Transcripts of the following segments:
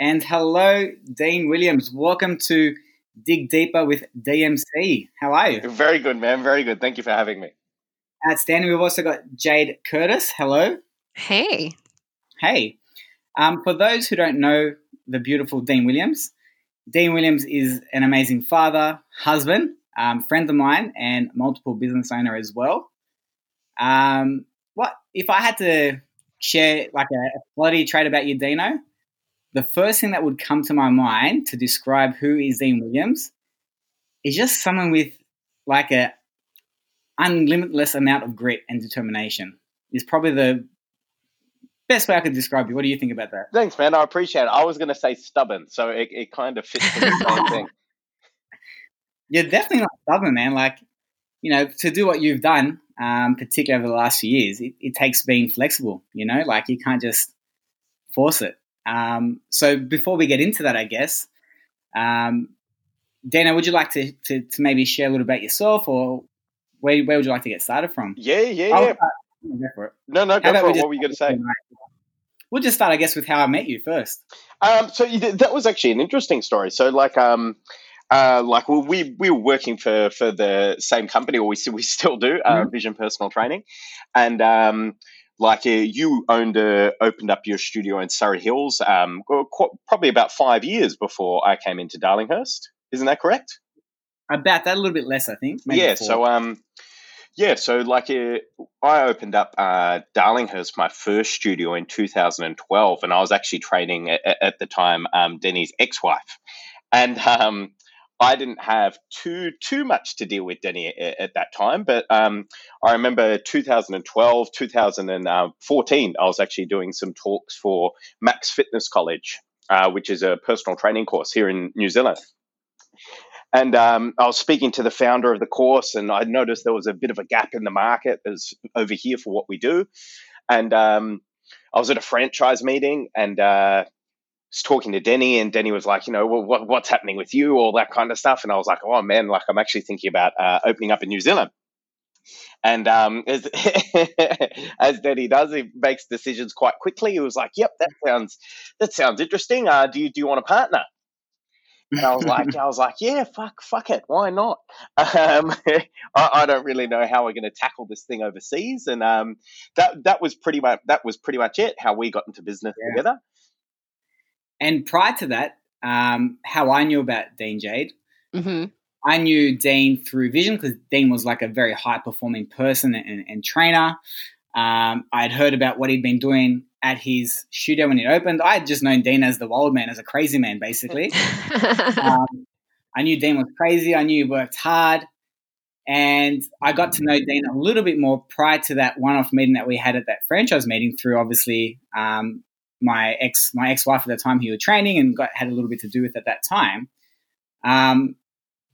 And hello, Dean Williams. Welcome to Dig Deeper with DMC. How are you? Very good, man. Very good. Thank you for having me. Outstanding. We've also got Jade Curtis. Hello. Hey. Hey. Um, for those who don't know the beautiful Dean Williams, Dean Williams is an amazing father, husband, um, friend of mine, and multiple business owner as well. Um, what if I had to share like a, a quality trait about you, Dino? The first thing that would come to my mind to describe who is Dean Williams is just someone with like a unlimitless amount of grit and determination. Is probably the best way I could describe you. What do you think about that? Thanks, man. I appreciate it. I was going to say stubborn, so it, it kind of fits the same thing. You're definitely not stubborn, man. Like, you know, to do what you've done, um, particularly over the last few years, it, it, takes being flexible, you know, like you can't just force it. Um, so before we get into that, I guess, um, Dana, would you like to, to, to, maybe share a little bit about yourself or where, where would you like to get started from? Yeah, yeah, yeah. Go for it. No, no, go for it. What were you going to say? We'll just start, I guess, with how I met you first. Um, so that was actually an interesting story. So, like, um, uh, like we we were working for for the same company, or we we still do, uh, mm-hmm. Vision Personal Training, and um, like uh, you owned a, opened up your studio in Surry Hills, um, probably about five years before I came into Darlinghurst. Isn't that correct? About that, a little bit less, I think. yeah. Four. So um, yeah, so like uh, I opened up uh, Darlinghurst, my first studio in 2012, and I was actually training at, at the time um, Deni's ex-wife, and um, I didn't have too too much to deal with Deni at, at that time. But um, I remember 2012, 2014, I was actually doing some talks for Max Fitness College, uh, which is a personal training course here in New Zealand. And um, I was speaking to the founder of the course, and I noticed there was a bit of a gap in the market as over here for what we do. And um, I was at a franchise meeting, and uh, was talking to Deni, and Deni was like, you know, well, what, what's happening with you, all that kind of stuff. And I was like, oh man, like I'm actually thinking about uh, opening up in New Zealand. And um, as, as Deni does, he makes decisions quite quickly. He was like, "Yep, that sounds that sounds interesting. Uh, do you do you want a partner?" And I was like, I was like, yeah, fuck, fuck it, why not? Um, I, I, don't really know how we're going to tackle this thing overseas, and um, that that was pretty much that was pretty much it. How we got into business yeah. together. And prior to that, um, how I knew about Dean Jade, mm-hmm. I knew Dean through Vision because Dean was like a very high performing person and, and trainer. Um, I had heard about what he'd been doing at his studio when it opened. I had just known Dean as the wild man, as a crazy man, basically. um, I knew Dean was crazy. I knew he worked hard. And I got to know Dean a little bit more prior to that one-off meeting that we had at that franchise meeting through obviously um, my ex my ex-wife at the time he was training and got had a little bit to do with at that time. Um,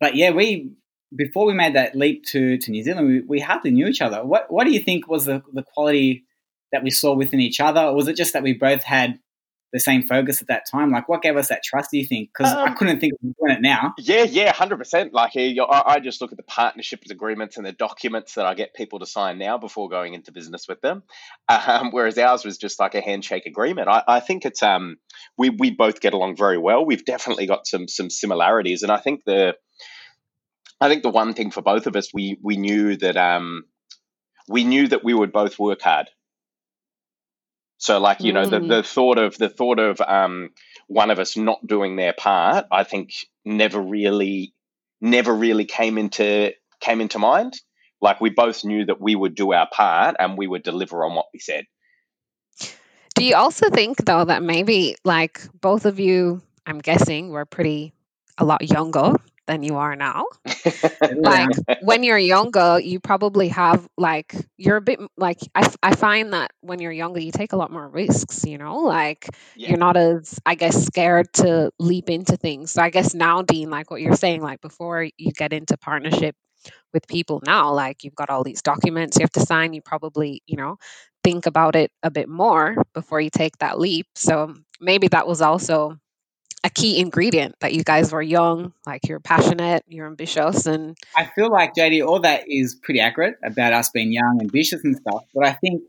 but yeah, we before we made that leap to, to New Zealand, we, we hardly knew each other. What what do you think was the, the quality that we saw within each other? Or was it just that we both had the same focus at that time? Like, what gave us that trust? Do you think? Because um, I couldn't think of doing it now. Yeah, yeah, hundred percent. Like, I just look at the partnership agreements and the documents that I get people to sign now before going into business with them. Um, whereas ours was just like a handshake agreement. I, I think it's um, we we both get along very well. We've definitely got some some similarities, and I think the I think the one thing for both of us, we we knew that um, we knew that we would both work hard. So, like you know, mm. the, the thought of the thought of um, one of us not doing their part, I think never really, never really came into came into mind. Like we both knew that we would do our part and we would deliver on what we said. Do you also think though that maybe like both of you, I'm guessing, were pretty a lot younger than you are now. like when you're younger, you probably have like you're a bit like I, I find that when you're younger, you take a lot more risks. You know, like yeah. you're not as I guess scared to leap into things. So I guess now, Dean, like what you're saying, like before you get into partnership with people now, like you've got all these documents you have to sign. You probably you know think about it a bit more before you take that leap. So maybe that was also a key ingredient that you guys were young, like you're passionate, you're ambitious, and I feel like JD, all that is pretty accurate about us being young, ambitious, and stuff. But I think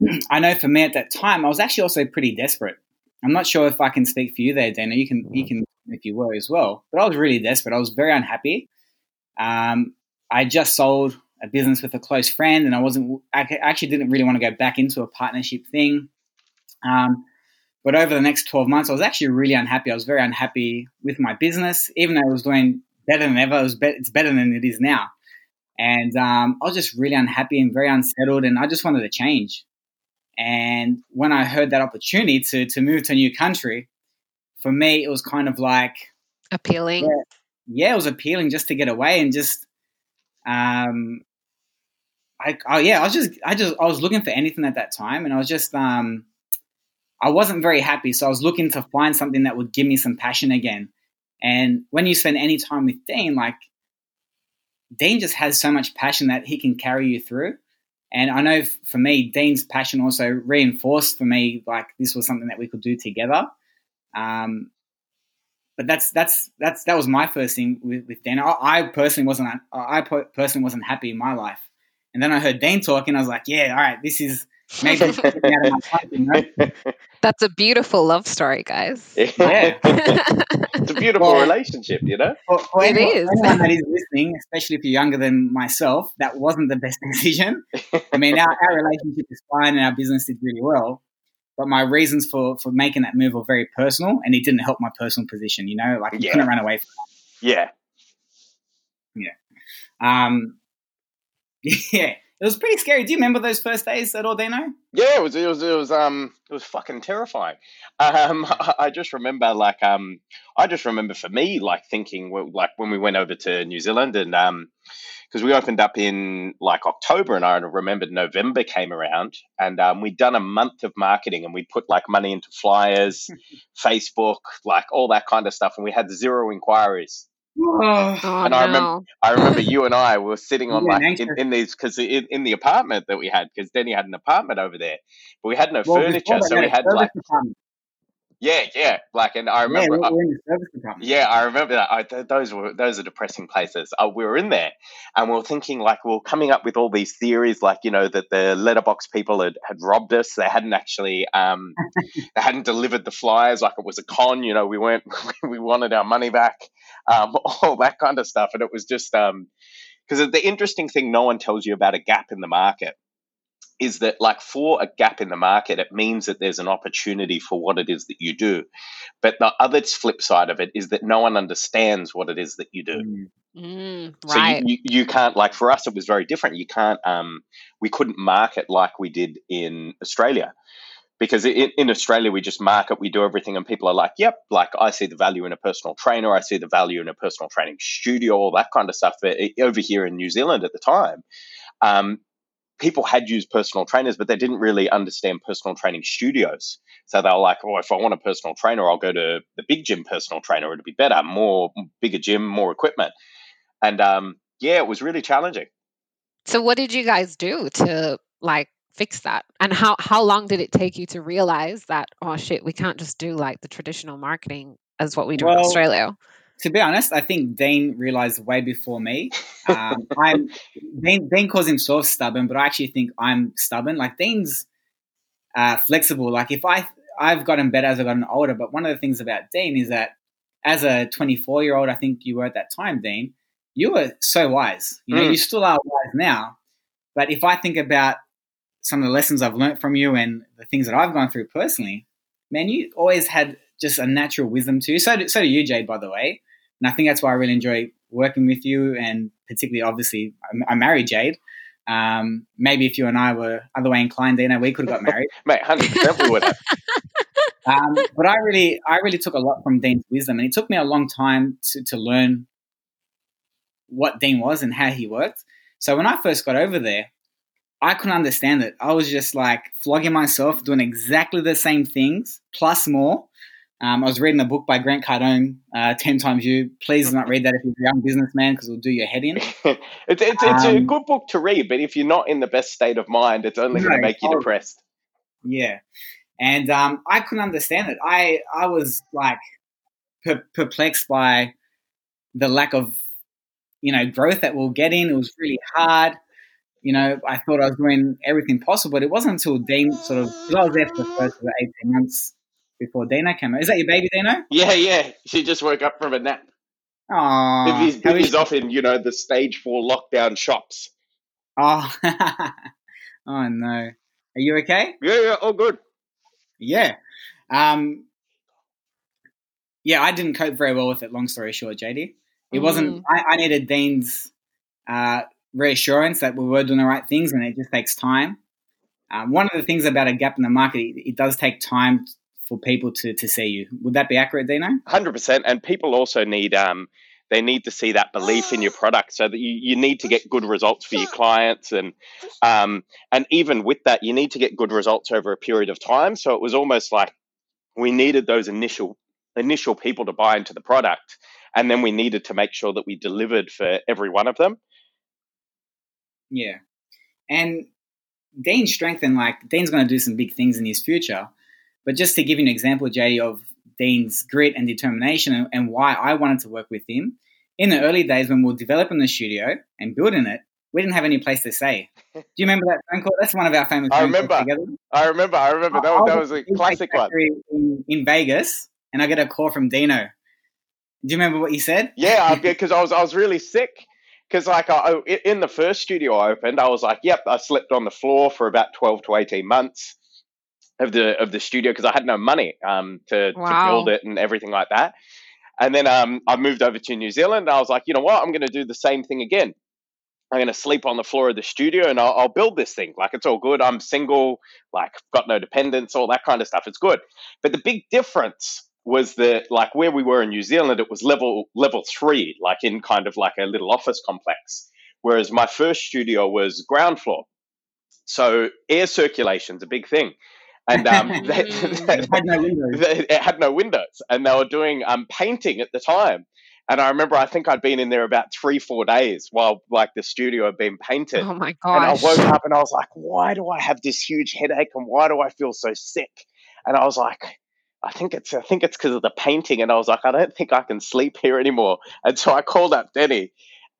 I know for me at that time, I was actually also pretty desperate. I'm not sure if I can speak for you there, Dana. You can you can if you were as well. But I was really desperate. I was very unhappy. Um, I just sold a business with a close friend, and I wasn't. I actually didn't really want to go back into a partnership thing. Um, but over the next 12 months, I was actually really unhappy. I was very unhappy with my business, even though it was doing better than ever. It was be- it's better than it is now. And um, I was just really unhappy and very unsettled, and I just wanted to change. And when I heard that opportunity to to move to a new country, for me, it was kind of like appealing. Yeah, yeah it was appealing just to get away and just, um, I, I yeah, I was just I just I was looking for anything at that time, and I was just um, I wasn't very happy. So I was looking to find something that would give me some passion again. And when you spend any time with Dean, like Dean just has so much passion that he can carry you through. And I know for me, Dean's passion also reinforced for me like this was something that we could do together. Um, but that's that's that's that was my first thing with, with Dean. I, I personally wasn't I personally wasn't happy in my life. And then I heard Dean talking. I was like, yeah, all right, this is maybe you know? That's a beautiful love story, guys. Yeah, it's a beautiful well, relationship, you know. For, for it anyone, is. Anyone that is listening, especially if you're younger than myself, that wasn't the best decision. I mean, our, our relationship is fine and our business did really well, but my reasons for for making that move were very personal, and it didn't help my personal position. You know, like you yeah. couldn't run away from that. Yeah. Yeah. Um. Yeah it was pretty scary. Do you remember those first days at Ordino? Yeah, it was. It was. It was. Um, it was fucking terrifying. Um, I just remember, like, um, I just remember for me, like, thinking, like, when we went over to New Zealand, and um, because we opened up in like October, and I remembered November came around, and um, we'd done a month of marketing, and we put like money into flyers, Facebook, like all that kind of stuff, and we had zero inquiries. Oh, oh, and I remember, I remember you and I were sitting on yeah, like in, in, these because in, in the apartment that we had because Deni had an apartment over there, but we had no well, furniture, so we had like apartment. Yeah, yeah. Like, and I remember. Yeah, uh, yeah I remember that. I, th- those were those are depressing places. Uh, we were in there, and we were thinking like we are coming up with all these theories, like you know that the letterbox people had, had robbed us. They hadn't actually um, they hadn't delivered the flyers. Like it was a con. You know, we weren't we wanted our money back. Um, all that kind of stuff, and it was just because um, the interesting thing no one tells you about a gap in the market is that like for a gap in the market, it means that there's an opportunity for what it is that you do. But the other flip side of it is that no one understands what it is that you do. Mm, mm so you, you, you, can't like for us it was very different. You can't um we couldn't market like we did in Australia. Because in, in Australia, we just market, we do everything, and people are like, yep, like I see the value in a personal trainer, I see the value in a personal training studio, all that kind of stuff. But over here in New Zealand at the time, um, people had used personal trainers, but they didn't really understand personal training studios. So they were like, oh, if I want a personal trainer, I'll go to the big gym personal trainer. It'd be better, more bigger gym, more equipment. And um, yeah, it was really challenging. So what did you guys do to like fix that? And how, how long did it take you to realize that, oh shit, we can't just do like the traditional marketing as what we do well, in Australia? To be honest, I think Dean realized way before me. Um, I'm Dean, Dean calls himself stubborn, but I actually think I'm stubborn. Like Dean's uh, flexible. Like if I I've gotten better as I've gotten older, but one of the things about Dean is that as a 24 year old, I think you were at that time, Dean, you were so wise. You know, mm. you still are wise now. But if I think about some of the lessons I've learned from you and the things that I've gone through personally, man, you always had just a natural wisdom too. So do, so do you, Jade, by the way. And I think that's why I really enjoy working with you, and particularly, obviously, I married Jade. Um, maybe if you and I were other way inclined, Dina, we could have got married. Mate, hundred percent we would have. um, but I really, I really took a lot from Dean's wisdom, and it took me a long time to, to learn what Dean was and how he worked. So when I first got over there, I couldn't understand it. I was just like flogging myself, doing exactly the same things plus more, um, I was reading a book by Grant Cardone, uh, 10 Times You. Please do not read that if you're a young businessman because it'll do your head in. it's it's, it's um, a good book to read, but if you're not in the best state of mind, it's only no, going to make you depressed. Yeah. And um, I couldn't understand it. I, I was like per- perplexed by the lack of, you know, growth that we'll get in. It was really hard. You know, I thought I was doing everything possible, but it wasn't until Dean sort of, I was there for the first 18 months before Dino came out. Is that your baby, Dino? Yeah, yeah. She just woke up from a nap. Oh, He's, he's off in, you know, the stage four lockdown shops. Oh, oh no. Are you okay? Yeah, yeah, all good. Yeah. Um, yeah, I didn't cope very well with it. Long story short, JD, it Mm. wasn't. I, I needed Dean's uh, reassurance that we were doing the right things, and it just takes time. Um, one of the things about a gap in the market, it, it does take time for people to to see you. Would that be accurate, Dino? Hundred percent. And people also need um they need to see that belief in your product so that you, you need to get good results for your clients and um and even with that you need to get good results over a period of time. So it was almost like we needed those initial initial people to buy into the product and then we needed to make sure that we delivered for every one of them. Yeah. And Dean's strengthened, like, Dean's going to do some big things in his future. But just to give you an example, JD, of Dean's grit and determination and, and why I wanted to work with him, in the early days when we were developing the studio and building it, we didn't have any place to stay. Do you remember that phone call? That's one of our famous I remember. together. I remember, I remember that was, that was a classic one. in, in Vegas, and I get a call from Dino. Do you remember what he said? Yeah, because I was I was really sick. Because like I, I- in the first studio I opened, I was like, "Yep." I slept on the floor for about twelve to eighteen months of the of the studio because I had no money um, to, to build it and everything like that. And then um, I moved over to New Zealand. And I was like, you know what? I'm going to do the same thing again. I'm going to sleep on the floor of the studio and I'll, I'll build this thing. Like it's all good. I'm single, like got no dependents, all that kind of stuff. It's good. But the big difference was that like where we were in New Zealand, it was level level three, like in kind of like a little office complex. Whereas my first studio was ground floor. So air circulation's a big thing. And um, they-. It had no windows. they- it had no windows. And they were doing um, painting at the time. And i remember i think i'd been in there about three four days while like the studio had been painted. Oh my and i woke up and i was like why do i have this huge headache? And why do i feel so sick? And i was like i think it's i think it's because of the painting. And i was like i don't think i can sleep here anymore. And so i called up deni.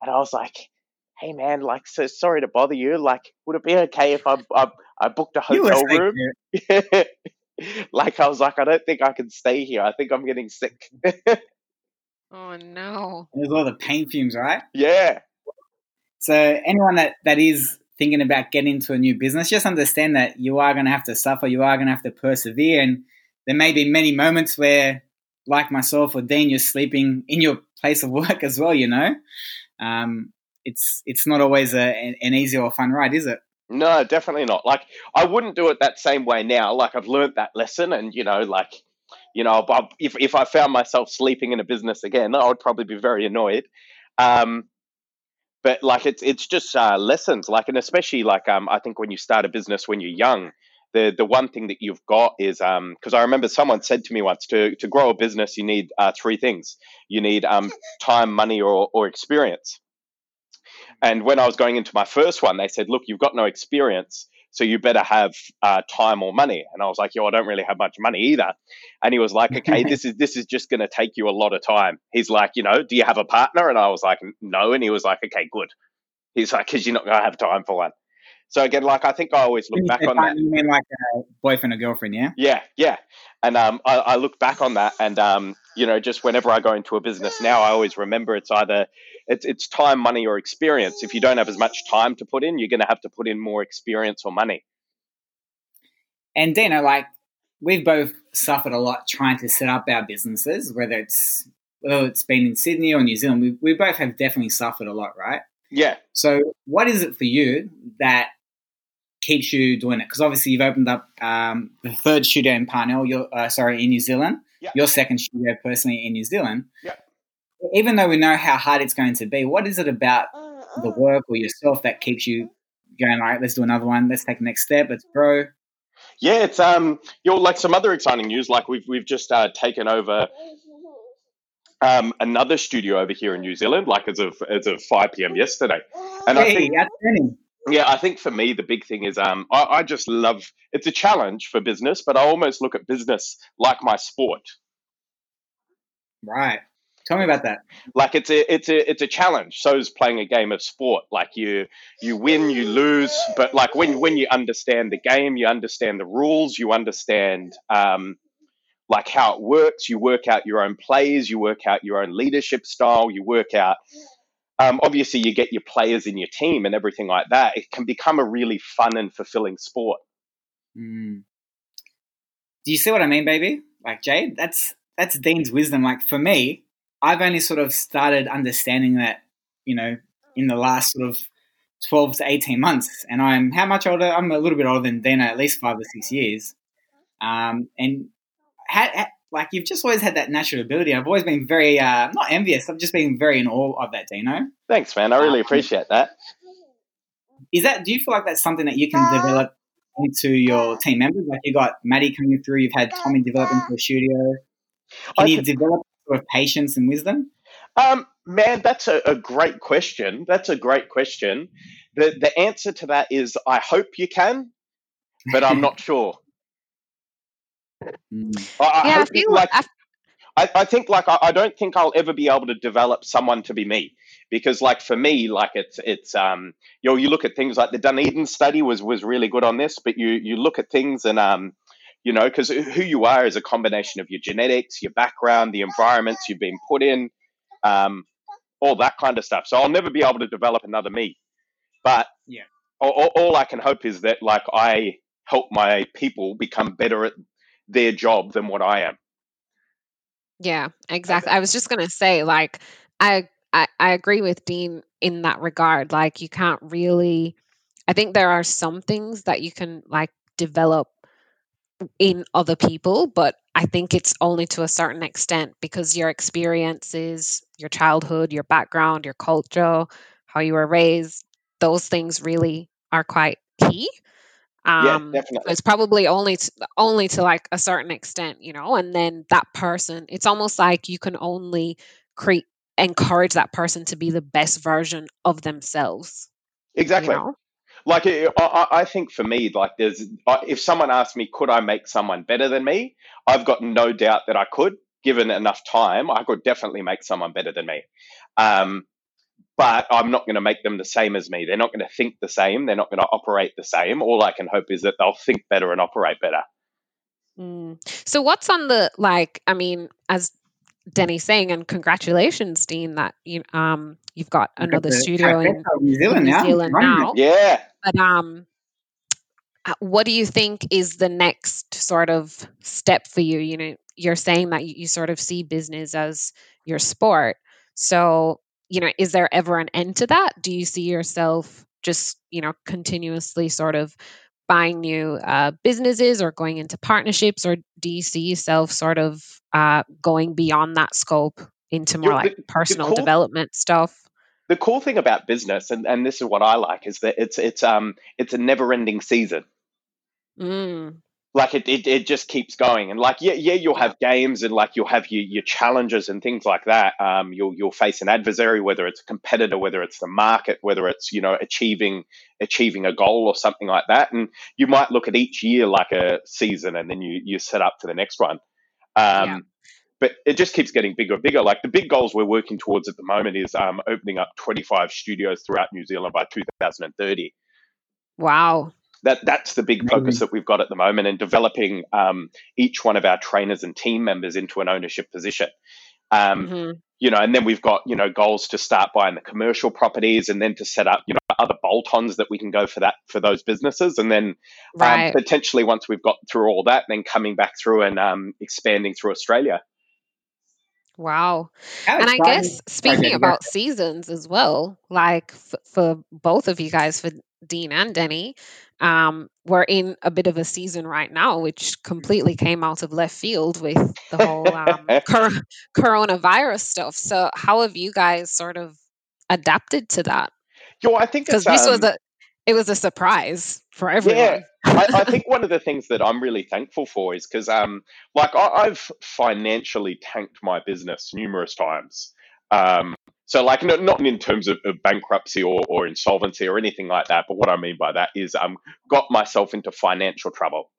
And i was like hey man like so sorry to bother you. Like would it be okay if i i, I booked a hotel sick, room like I was like, I don't think I can stay here. I think I'm getting sick. Oh no. There's all the paint fumes, right? yeah. So anyone that, that is thinking about getting into a new business, just understand that you are going to have to suffer. You are going to have to persevere, and there may be many moments where, like myself or Dean, you're sleeping in your place of work as well. You know, um, it's it's not always a, an, an easy or fun ride, is it? No, definitely not. Like I wouldn't do it that same way now. Like I've learned that lesson, and you know, like you know, if if I found myself sleeping in a business again, I would probably be very annoyed. Um, but like it's it's just uh, lessons. Like and especially like um, I think when you start a business when you're young. The, the one thing that you've got is because I remember someone said to me once to, to grow a business you need uh, three things you need um, time money or, or experience and when I was going into my first one, they said, "Look, you've got no experience, so you better have uh, time or money." And I was like, "Yo, I don't really have much money either." And he was like, "Okay, this is this is just going to take you a lot of time." He's like, "You know, do you have a partner?" And I was like, "No." And he was like, "Okay, good." He's like, "Because you're not going to have time for one." So again, like I think I always look back on that. You mean like a boyfriend or girlfriend? Yeah. Yeah, yeah. And um, I, I look back on that, and um, you know, just whenever I go into a business now, I always remember it's either it's it's time, money, or experience. If you don't have as much time to put in, you're going to have to put in more experience or money. And Dino, like we've both suffered a lot trying to set up our businesses, whether it's whether it's been in Sydney or New Zealand. We, we both have definitely suffered a lot, right? Yeah, So, what is it for you that keeps you doing it? Because obviously, you've opened up um, the third studio in Parnell. You're uh, sorry in New Zealand. Your second studio, personally, in New Zealand. Yeah. Even though we know how hard it's going to be, what is it about the work or yourself that keeps you going? All right, let's do another one. Let's take the next step. Let's grow. yeah. It's um, you know, like some other exciting news. Like we've we've just uh, taken over um another studio over here in New Zealand. Like as of as of five p.m. yesterday. And I hey, think outstanding. Yeah, I think for me the big thing is um I, I just love it's a challenge for business, but I almost look at business like my sport. Right. Tell me about that. Like it's a it's a it's a challenge. So is playing a game of sport. Like you you win, you lose, but like when when you understand the game, you understand the rules, you understand um like how it works. You work out your own plays, you work out your own leadership style, you work out. Um, obviously, you get your players in your team and everything like that. It can become a really fun and fulfilling sport. Mm. Do you see what I mean, baby? Like Jade, that's that's Dean's wisdom. Like for me, I've only sort of started understanding that, you know, in the last sort of 12 to 18 months. And I'm how much older? I'm a little bit older than Dina, at least five or six years. Um, and like you've just always had that natural ability. I've always been very uh, not envious. I've just been very in awe of that, Dino. Thanks, man. I really um, appreciate that. Is that? Do you feel like that's something that you can develop into your team members? Like you got Maddie coming through. You've had Tommy develop into a studio. Can I you develop sort of patience and wisdom? Um, man, that's a, a, great question. That's a great question. The the answer to that is I hope you can, but I'm not sure. Mm. I, I yeah, I feel like. I, I, think like I, I, don't think I'll ever be able to develop someone to be me because like for me like it's it's um you know you look at things like the Dunedin study was was really good on this but you you look at things and um you know because who you are is a combination of your genetics your background the environments you've been put in um all that kind of stuff so I'll never be able to develop another me but yeah all, all I can hope is that like I help my people become better at their job than what I am. Yeah, exactly. I was just going to say, like, I, I I agree with Dean in that regard. Like, you can't really. I think there are some things that you can like develop in other people, but I think it's only to a certain extent because your experiences, your childhood, your background, your culture, how you were raised, those things really are quite key. Um, yeah, definitely. It's probably only to, only to like a certain extent, you know, and then that person, it's almost like you can only create encourage that person to be the best version of themselves. Exactly. You know? Like I, I think for me, like there's if someone asked me, could I make someone better than me? I've got no doubt that I could. Given enough time, I could definitely make someone better than me. Um, but I'm not going to make them the same as me. They're not going to think the same. They're not going to operate the same. All I can hope is that they'll think better and operate better. Mm. So, what's on the like? I mean, as Deni's saying, and congratulations, Dean, that you um you've got another studio in New Zealand, New Zealand now. Yeah. But um, uh, what do you think is the next sort of step for you? You know, you're saying that you, you sort of see business as your sport. So, you know, is there ever an end to that? Do you see yourself just, you know, continuously sort of buying new uh, businesses or going into partnerships, or do you see yourself sort of uh, going beyond that scope into more like the, personal the cool, development stuff? The cool thing about business, and, and this is what I like, is that it's it's um it's a never ending season. Mm like it, it, it just keeps going and like yeah yeah you'll have games and like you'll have your, your challenges and things like that um you'll you'll face an adversary whether it's a competitor whether it's the market whether it's you know achieving achieving a goal or something like that and you might look at each year like a season and then you you set up for the next one um yeah. But it just keeps getting bigger and bigger. Like the big goals we're working towards at the moment is um, opening up 25 studios throughout New Zealand by 2030. Wow that that's the big focus that we've got at the moment and developing um, each one of our trainers and team members into an ownership position. Um, mm-hmm. You know, and then we've got you know goals to start buying the commercial properties, and then to set up you know other bolt-ons that we can go for that for those businesses, and then um, right. um, potentially once we've got through all that, then coming back through and um, expanding through Australia. Wow. and I guess speaking about seasons as well, like f- for both of you guys, for Dean and Deni, um, we're in a bit of a season right now, which completely came out of left field with the whole um, cor- coronavirus stuff. So, how have you guys sort of adapted to that? Yo, I think because this um, was a it was a surprise for everyone. Yeah, I, I, think one of the things that I'm really thankful for is because, um, like, I, have financially tanked my business numerous times. Um, so, like, not, not in terms of, of bankruptcy or, or, insolvency or anything like that, but what I mean by that is um, got myself into financial trouble.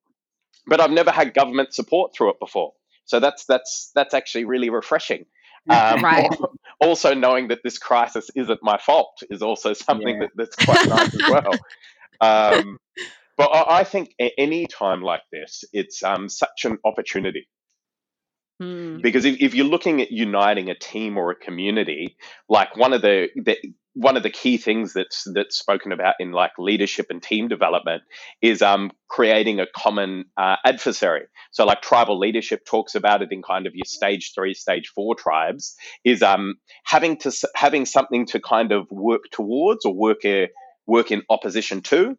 But I've never had government support through it before. So that's that's that's actually really refreshing. Um, right. Also, knowing that this crisis isn't my fault is also something yeah. that, that's quite nice as well. Um, but I, I think any time like this, it's um, such an opportunity Hmm. Because if, if you're looking at uniting a team or a community, like one of the, the one of the key things that's that's spoken about in like leadership and team development is um, creating a common uh, adversary. So like tribal leadership talks about it in kind of your stage three, stage four tribes is um, having to having something to kind of work towards or work a, work in opposition to.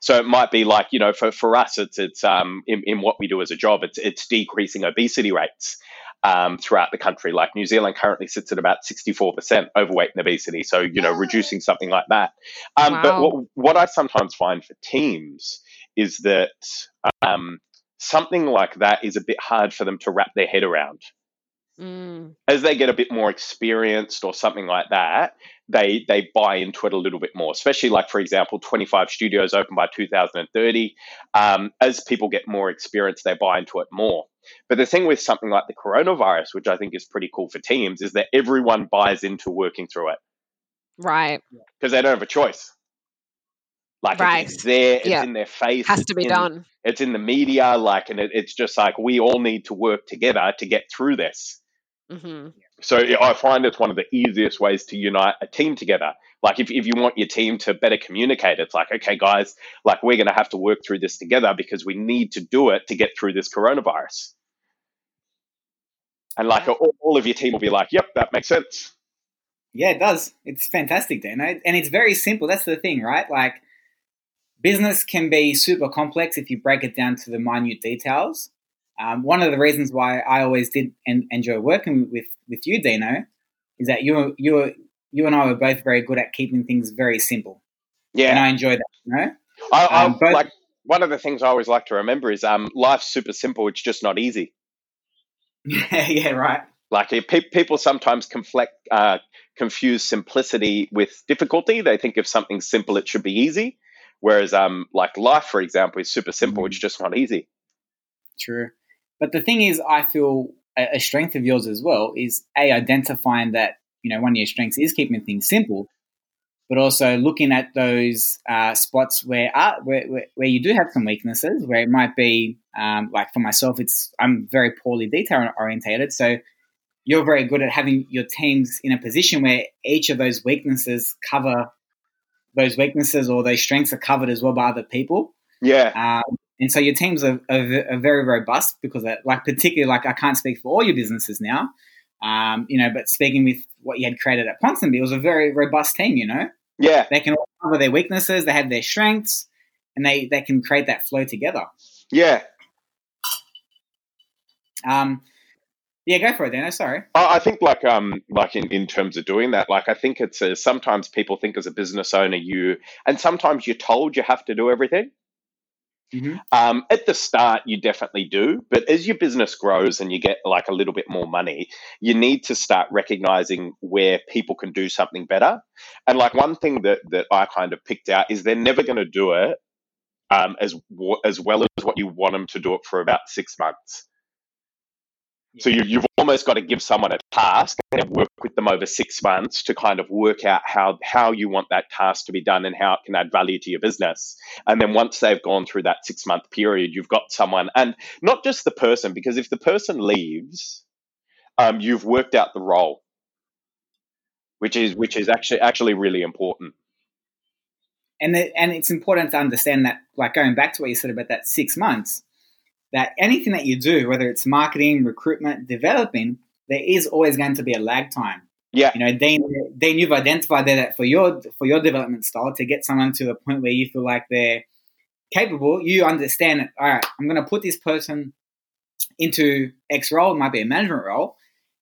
So it might be like, you know, for, for us, it's, it's um, in, in what we do as a job, it's, it's decreasing obesity rates um, throughout the country. Like New Zealand currently sits at about 64% overweight and obesity. So, you know, reducing something like that. Um, wow. But what, what I sometimes find for teams is that um, something like that is a bit hard for them to wrap their head around. Mm. As they get a bit more experienced or something like that, they they buy into it a little bit more. Especially like for example, 25 studios open by 2030. Um, as people get more experience, they buy into it more. But the thing with something like the coronavirus, which I think is pretty cool for teams, is that everyone buys into working through it. Right. Because they don't have a choice. Like right. it's there, it's yeah. in their face. Has to be in, done. It's in the media, like, and it, it's just like we all need to work together to get through this. Mm-hmm. So I find it's one of the easiest ways to unite a team together. Like if, if you want your team to better communicate, it's like, okay, guys, like we're going to have to work through this together because we need to do it to get through this coronavirus. And like all, all of your team will be like, yep, that makes sense. Yeah, it does. It's fantastic, Dan. And it's very simple. That's the thing, right? Like business can be super complex if you break it down to the minute details. Um, one of the reasons why I always did en- enjoy working with, with you, Dino, is that you you you and I were both very good at keeping things very simple. Yeah, and I enjoy that. You know, I, I um, both, like one of the things I always like to remember is um, life's super simple. It's just not easy. Yeah, yeah, right. Like pe- people sometimes conflict, uh, confuse simplicity with difficulty. They think if something's simple, it should be easy. Whereas, um, like life, for example, is super simple. Mm-hmm. It's just not easy. True. But the thing is, I feel a, strength of yours as well is a identifying that you know one of your strengths is keeping things simple, but also looking at those uh, spots where, uh, where, where where you do have some weaknesses, where it might be um, like for myself, it's I'm very poorly detail orientated, so you're very good at having your teams in a position where each of those weaknesses cover those weaknesses or those strengths are covered as well by other people. Yeah. Um, and so your teams are, are, are very robust because, of, like, particularly, like, I can't speak for all your businesses now, um, you know, but speaking with what you had created at Ponsonby, it was a very robust team, you know? Yeah. They can cover their weaknesses, they have their strengths, and they, they can create that flow together. Yeah. Um, yeah, go for it, Dano. Sorry. I think, like, um, like in, in terms of doing that, like, I think it's a, sometimes people think as a business owner, you, and sometimes you're told you have to do everything. Mm-hmm. Um, at the start, you definitely do, but as your business grows and you get like a little bit more money, you need to start recognizing where people can do something better. And like one thing that that I kind of picked out is they're never going to do it um, as as well as what you want them to do it for about six months. So you, you've almost got to give someone a task and work with them over six months to kind of work out how, how you want that task to be done and how it can add value to your business. And then once they've gone through that six month period, you've got someone, and not just the person, because if the person leaves, um, you've worked out the role, which is which is actually actually really important. And the, and it's important to understand that, like going back to what you said about that six months that anything that you do, whether it's marketing, recruitment, developing, there is always going to be a lag time. Yeah. You know, then then you've identified that for your for your development style to get someone to a point where you feel like they're capable, you understand that, all right, I'm gonna put this person into X role, it might be a management role,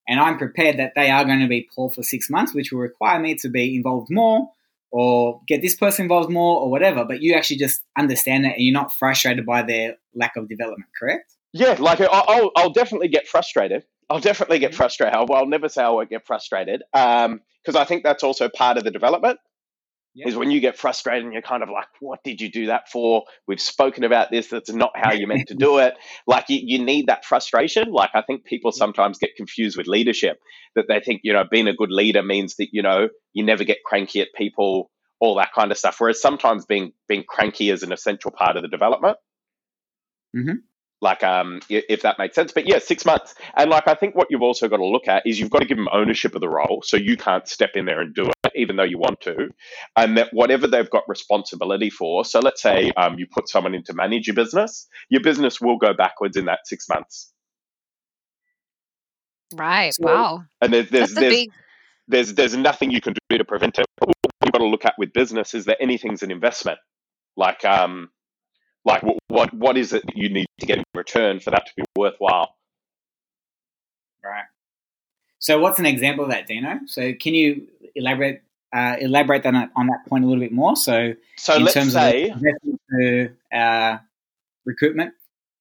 and I'm prepared that they are going to be poor for six months, which will require me to be involved more or get this person involved more or whatever, but you actually just understand it and you're not frustrated by their lack of development, correct? Yeah, like I'll, I'll definitely get frustrated. I'll definitely get frustrated. I'll, I'll never say I won't get frustrated because um, I think that's also part of the development is when you get frustrated and you're kind of like, what did you do that for? We've spoken about this. That's not how you're meant to do it. Like you, you need that frustration. Like I think people sometimes get confused with leadership that they think, you know, being a good leader means that, you know, you never get cranky at people, all that kind of stuff. Whereas sometimes being, being cranky is an essential part of the development. Mm-hmm. like um if that makes sense but yeah six months and like i think what you've also got to look at is you've got to give them ownership of the role so you can't step in there and do it even though you want to and that whatever they've got responsibility for so let's say um, you put someone in to manage your business your business will go backwards in that six months right so, wow and there's there's there's, big... there's there's nothing you can do to prevent it what you've got to look at with business is that anything's an investment like um like, what what is it that you need to get in return for that to be worthwhile? Right. So, what's an example of that, Dino? So, can you elaborate uh, elaborate on that, on that point a little bit more? So, so in terms say, of to, uh, recruitment.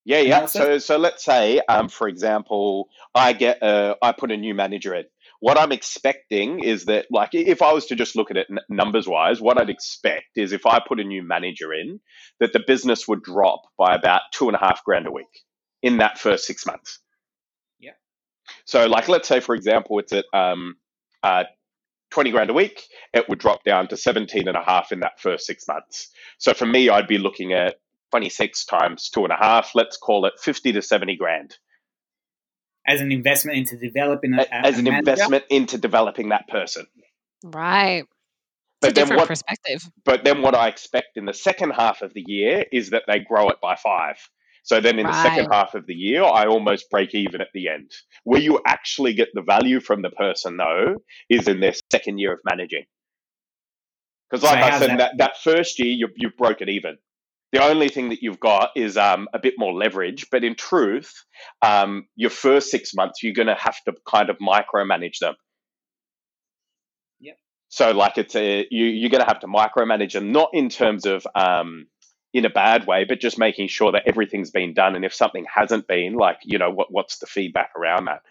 Yeah, yeah. Analysis? So, so let's say, um, for example, I get a, I put a new manager in, what I'm expecting is that, like, if I was to just look at it numbers wise, what I'd expect is if I put a new manager in, that the business would drop by about two and a half grand a week in that first six months. Yeah. So, like, let's say, for example, it's at um, uh, 20 grand a week, it would drop down to 17 and a half in that first six months. So, for me, I'd be looking at 26 times two and a half, let's call it 50 to 70 grand as an investment into developing a, a, as an manager. investment into developing that person. Right. It's but then what, perspective. But then what I expect in the second half of the year is that they grow it by five. So then in right. the second half of the year, I almost break even at the end. Where you actually get the value from the person, though, is in their second year of managing. Because, like so I said, that? that, that first year, you, you've broken even. The only thing that you've got is um, a bit more leverage, but in truth, um, your first six months, you're going to have to kind of micromanage them. Yep. So, like, it's a you, you're going to have to micromanage them, not in terms of um, in a bad way, but just making sure that everything's been done. And if something hasn't been, like, you know, what what's the feedback around that?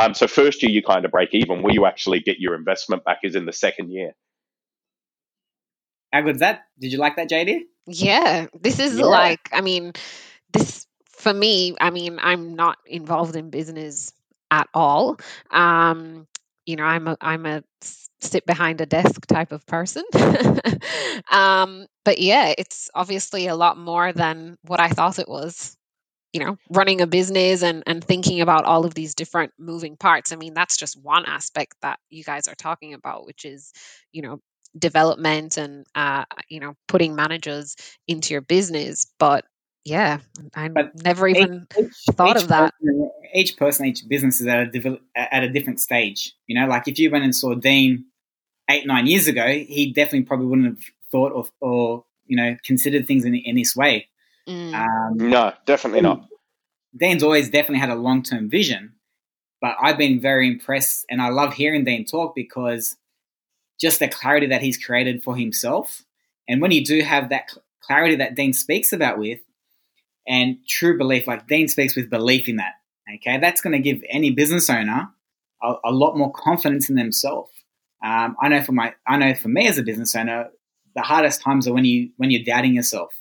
Um, so, first year you kind of break even. Where you actually get your investment back is in the second year. How good's that? Did you like that, JD? Yeah, this is yeah. like, I mean, this for me, I mean, I'm not involved in business at all. Um, you know, I'm a I'm a sit behind a desk type of person. um, but yeah, it's obviously a lot more than what I thought it was. You know, running a business and and thinking about all of these different moving parts. I mean, that's just one aspect that you guys are talking about, which is, you know, development and uh, you know putting managers into your business but yeah i never even each, thought each of that person, each person each business is at a at a different stage you know like if you went and saw dean eight nine years ago he definitely probably wouldn't have thought of or you know considered things in, in this way mm. um, no definitely not dean's always definitely had a long-term vision but i've been very impressed and i love hearing dean talk because just the clarity that he's created for himself. And when you do have that clarity that Dean speaks about with, and true belief, like Dean speaks with belief in that, okay, that's going to give any business owner a, a lot more confidence in themselves. Um, I know for my, I know for me as a business owner, the hardest times are when you when you're doubting yourself.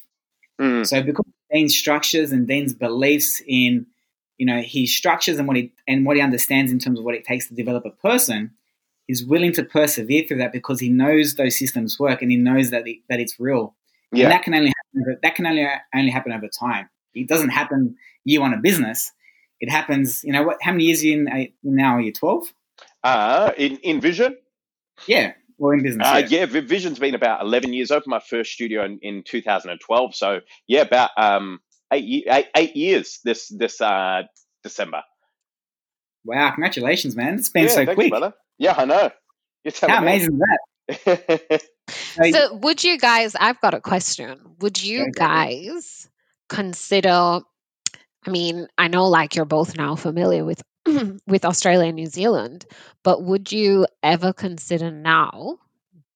Mm. So because Dean's structures and Dean's beliefs in, you know, his structures and what he and what he understands in terms of what it takes to develop a person, he's willing to persevere through that because he knows those systems work and he knows that the, that it's real. Yeah. And that can only happen, that can only only happen over time. It doesn't happen year one a business. It happens, you know, what? How many years are you in, uh, now? Are you twelve? Uh in in Vision. Yeah, or in business. Uh, yeah. yeah, Vision's been about eleven years. Opened my first studio in, in 2012. So yeah, about um eight, eight, eight years this this uh December. Wow! Congratulations, man! It's been yeah, so quick. You, yeah, I know. How amazing is that? so, would you guys? I've got a question. Would you guys consider? I mean, I know like you're both now familiar with with Australia and New Zealand, but would you ever consider now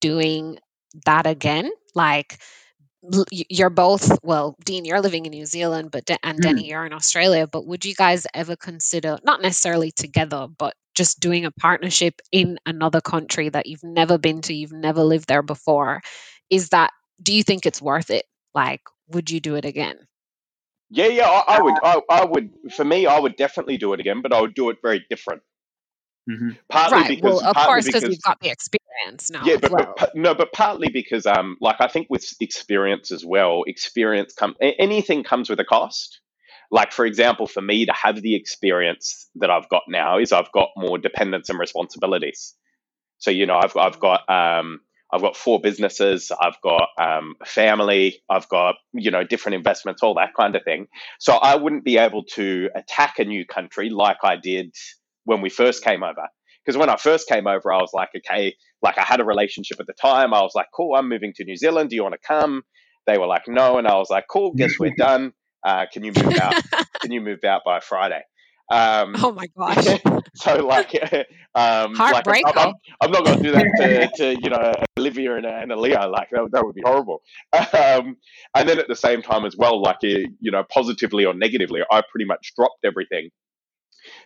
doing that again? Like you're both well dean you're living in new zealand but De- and deni mm. you're in australia but would you guys ever consider not necessarily together but just doing a partnership in another country that you've never been to you've never lived there before is that do you think it's worth it like would you do it again yeah yeah i, I would I, I would for me i would definitely do it again but i would do it very different Mm-hmm. Partly right. because, well, of course, because you've got the experience now. Yeah, but, well. but, no, but partly because, um, like I think with experience as well, experience come anything comes with a cost. like for example, for me to have the experience that I've got now is I've got more dependence and responsibilities. So you know, I've I've got um, I've got four businesses, I've got um, family, I've got you know different investments, all that kind of thing. So I wouldn't be able to attack a new country like I did when we first came over. Because when I first came over, I was like, okay, like I had a relationship at the time. I was like, cool, I'm moving to New Zealand. Do you want to come? They were like, no, and I was like, cool, guess we're done. Uh, can you move out? can you move out by Friday? Um, oh my gosh! so like, um, like I'm, I'm, I'm, not going to do that to, to you know Olivia and, and Aaliyah. Like that, that would be horrible. Um, and then at the same time as well, like you know, positively or negatively, I pretty much dropped everything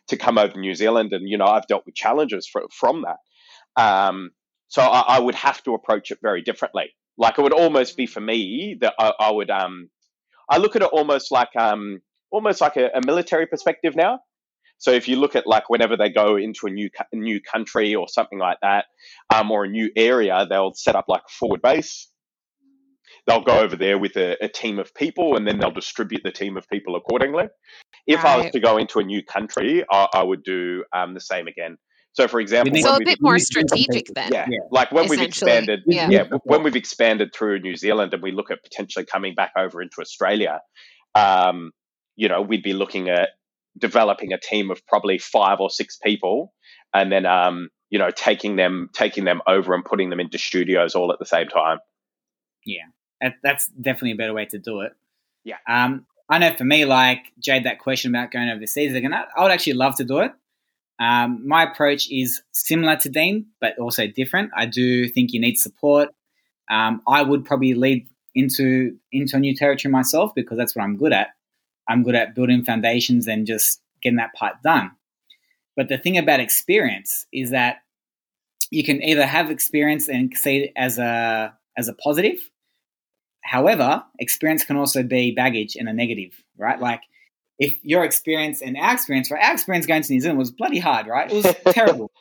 to come over to New Zealand, and you know, I've dealt with challenges for, from that. Um, so I, I, would have to approach it very differently. Like it would almost be for me that I, I would. Um, I look at it almost like um, almost like a, a military perspective now. So if you look at like whenever they go into a new a new country or something like that, um, or a new area, they'll set up like a forward base. They'll go over there with a, a team of people, and then they'll distribute the team of people accordingly. If right. I was to go into a new country, I, I would do um, the same again. So, for example, so a bit more strategic then. Yeah, yeah. like when we've expanded, yeah. yeah. when we've expanded through New Zealand, and we look at potentially coming back over into Australia, um, you know, we'd be looking at developing a team of probably five or six people, and then um, you know taking them taking them over and putting them into studios all at the same time. Yeah, that's definitely a better way to do it. Yeah. Um, I know for me, like Jade, that question about going overseas, again, I would actually love to do it. Um, my approach is similar to Dean, but also different. I do think you need support. Um, I would probably lead into into a new territory myself because that's what I'm good at. I'm good at building foundations and just getting that part done. But the thing about experience is that you can either have experience and see it as a as a positive. However, experience can also be baggage and a negative, right? Like if your experience and our experience, right? Our experience going to New Zealand was bloody hard, right? It was terrible.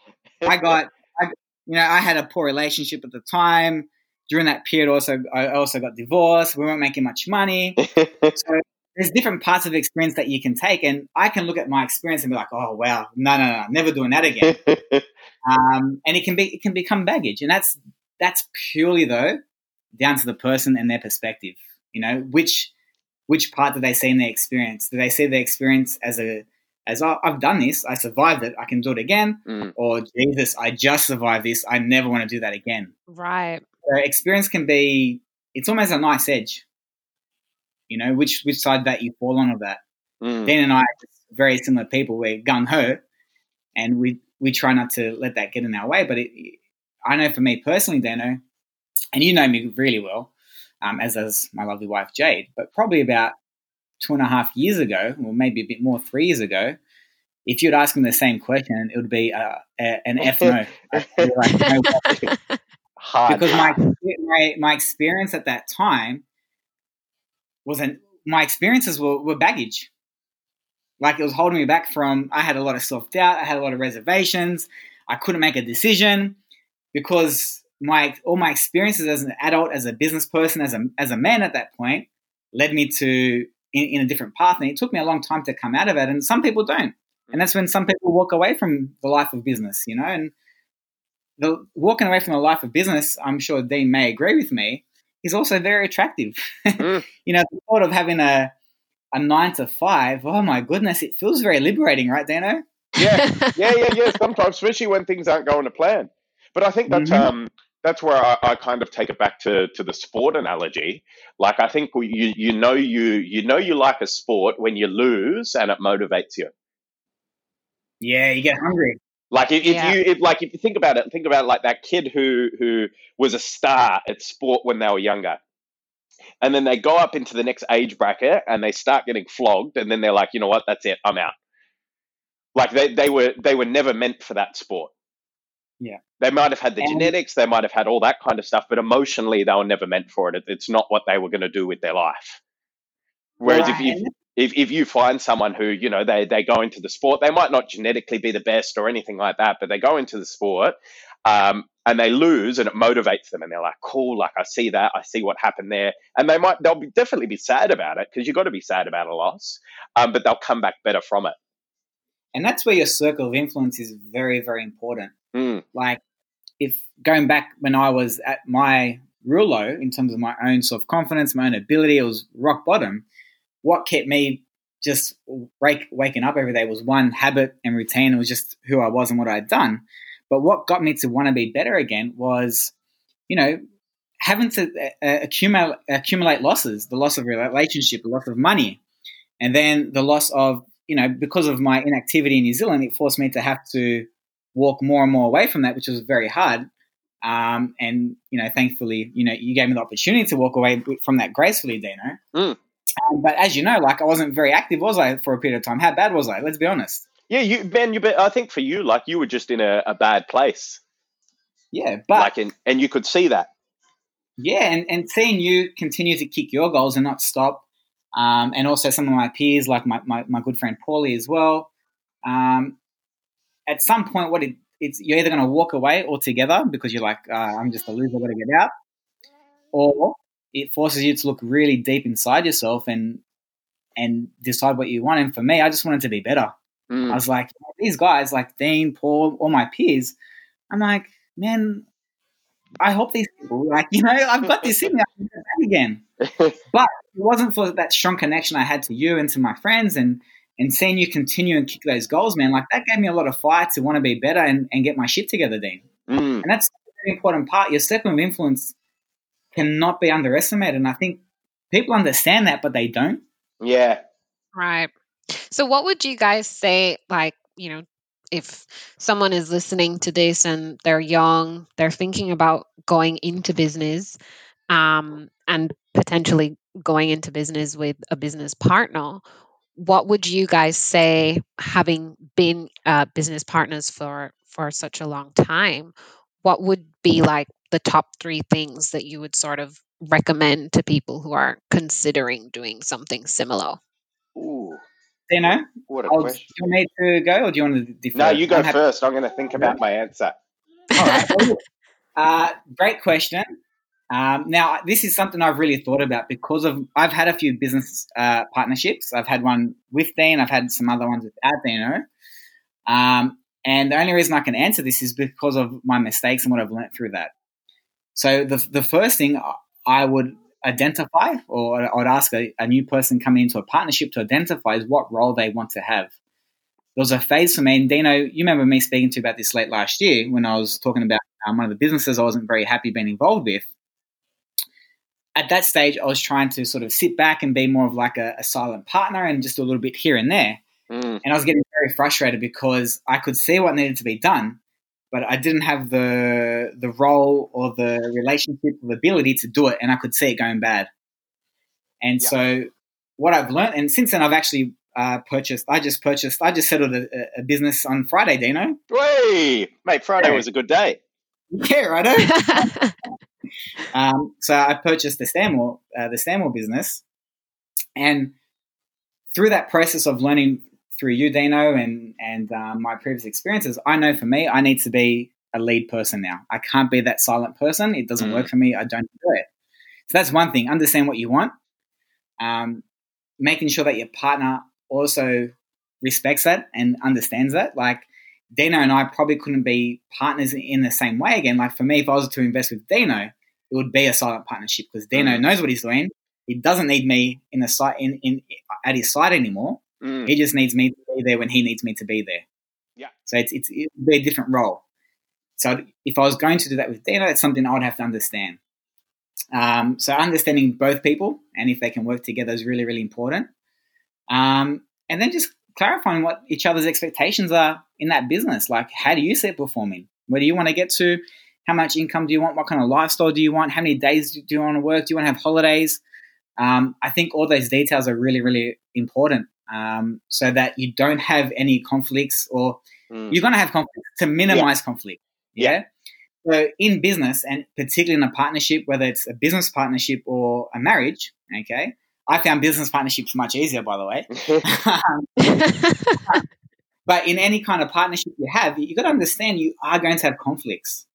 I got, I, you know, I had a poor relationship at the time. During that period, also, I also got divorced. We weren't making much money. so there's different parts of the experience that you can take, and I can look at my experience and be like, "Oh wow, no, no, no, never doing that again." um, and it can be it can become baggage, and that's that's purely though down to the person and their perspective. You know, which which part do they see in their experience? Do they see their experience as a as oh, I've done this, I survived it, I can do it again, mm. or Jesus, I just survived this, I never want to do that again. Right. So experience can be it's almost a nice edge you know, which which side that you fall on of that. Mm. Dan and I are very similar people. We're gung ho, and we we try not to let that get in our way. But it, I know for me personally, Dano, and you know me really well, um, as does my lovely wife Jade. But probably about two and a half years ago, or maybe a bit more, three years ago, if you'd ask me the same question, it would be uh, an F no. like, no because my, my my experience at that time wasn't my experiences were, were baggage. Like it was holding me back from. I had a lot of self doubt. I had a lot of reservations. I couldn't make a decision because my all my experiences as an adult, as a business person, as a as a man at that point, led me to in, in, a different path, and it took me a long time to come out of it. And some people don't, hmm. and that's when some people walk away from the life of business, you know. And the walking away from the life of business, I'm sure Dean may agree with me, is also very attractive. Mm. you know, the thought of having a a nine to five, oh my goodness, it feels very liberating, right, Dano? Yeah, yeah, yeah, yeah. Sometimes, especially when things aren't going to plan. But I think that's mm-hmm. um, that's where I, I, kind of take it back to, to the sport analogy. Like I think you you know you you know you like a sport when you lose and it motivates you. Yeah, you get hungry. Like if, yeah. you if, like if you think about it, think about it like that kid who who was a star at sport when they were younger, and then they go up into the next age bracket and they start getting flogged, and then they're like, you know what, that's it, I'm out. Like they they were they were never meant for that sport. Yeah, they might have had the and, genetics, they might have had all that kind of stuff, but emotionally they were never meant for it. It's not what they were going to do with their life. Whereas right. if you if, if you find someone who you know they they go into the sport they might not genetically be the best or anything like that but they go into the sport um, and they lose and it motivates them and they're like cool like i see that i see what happened there. And they might they'll be, definitely be sad about it because you've got to be sad about a loss um, but they'll come back better from it. And that's where your circle of influence is very very important. Mm. like if going back when i was at my real low in terms of my own self-confidence my own ability it was rock bottom what kept me just wake, waking up every day was one habit and routine. It was just who I was and what I'd done. But what got me to want to be better again was, you know, having to uh, accumulate accumulate losses, the loss of relationship, the loss of money, and then the loss of, you know, because of my inactivity in New Zealand, it forced me to have to walk more and more away from that, which was very hard. Um, and you know, thankfully, you know, you gave me the opportunity to walk away from that gracefully, Dino. Mm. Um, but as you know, like I wasn't very active, was I, for a period of time? How bad was I? Let's be honest. Yeah, you Ben, you. I think for you, like you were just in a, a bad place. Yeah, but like, in, and you could see that. Yeah, and and seeing you continue to kick your goals and not stop, um, and also some of my peers, like my, my, my good friend Paulie as well. Um, at some point, what it, it's you're either going to walk away altogether because you're like, uh, I'm just a loser, got to get out, or it forces you to look really deep inside yourself and and decide what you want. And for me, I just wanted to be better. Mm. I was like, these guys, like Dean, Paul, all my peers, I'm like, man, I hope these people, like, you know, I've got this in me, I can get back again. but it wasn't for that strong connection I had to you and to my friends and and seeing you continue and kick those goals, man, like that gave me a lot of fire to want to be better and, and get my shit together, Dean. Mm. And that's a very important part. Your circle of influence cannot be underestimated. And I think people understand that, but they don't. Yeah. Right. So, what would you guys say, like, you know, if someone is listening to this and they're young, they're thinking about going into business um, and potentially going into business with a business partner, what would you guys say, having been uh, business partners for for such a long time? What would be like the top three things that you would sort of recommend to people who are considering doing something similar? Ooh. You know, what a I'll, question. Do you want me to go or do you want to defer? No, you go I'm happy- first. I'm going to think about my answer. All right. Uh, great question. Um, now, this is something I've really thought about because of I've had a few business uh, partnerships. I've had one with Dean. I've had some other ones without Dino. Um, and the only reason I can answer this is because of my mistakes and what I've learned through that. So the the first thing I would identify, or I would ask a, a new person coming into a partnership to identify, is what role they want to have. There was a phase for me, and Dino, you remember me speaking to you about this late last year when I was talking about um, one of the businesses I wasn't very happy being involved with. At that stage, I was trying to sort of sit back and be more of like a, a silent partner and just do a little bit here and there. Mm. And I was getting very frustrated because I could see what needed to be done, but I didn't have the the role or the relationship or the ability to do it, and I could see it going bad. And Yeah. so, what I've learned, and since then, I've actually uh, purchased. I just purchased. I just settled a, a business on Friday, Dino. Hey, mate, Friday Yeah. was a good day. Yeah, righto. um, so I purchased the Stanmore, uh, the Stanmore business, and through that process of learning through you, Dino, and and um, my previous experiences, I know for me, I need to be a lead person now. I can't be that silent person. It doesn't Mm. work for me. I don't do it. So that's one thing. Understand what you want. Um, making sure that your partner also respects that and understands that. Like Dino and I probably couldn't be partners in the same way again. Like for me, if I was to invest with Dino, it would be a silent partnership because Dino Mm. knows what he's doing. He doesn't need me in the side in, in at his side anymore. Mm. He just needs me to be there when he needs me to be there. Yeah. So it's it's it would be a different role. So if I was going to do that with Dana, it's something I would have to understand. Um, so understanding both people and if they can work together is really really important. Um, and then just clarifying what each other's expectations are in that business. Like, how do you see it performing? Where do you want to get to? How much income do you want? What kind of lifestyle do you want? How many days do you want to work? Do you want to have holidays? Um, I think all those details are really, really important um, so that you don't have any conflicts or Mm. you're going to have conflicts to minimize conflict. Yeah? So in business and particularly in a partnership, whether it's a business partnership or a marriage, okay, I found business partnerships much easier, by the way. but in any kind of partnership you have, you got to understand you are going to have conflicts.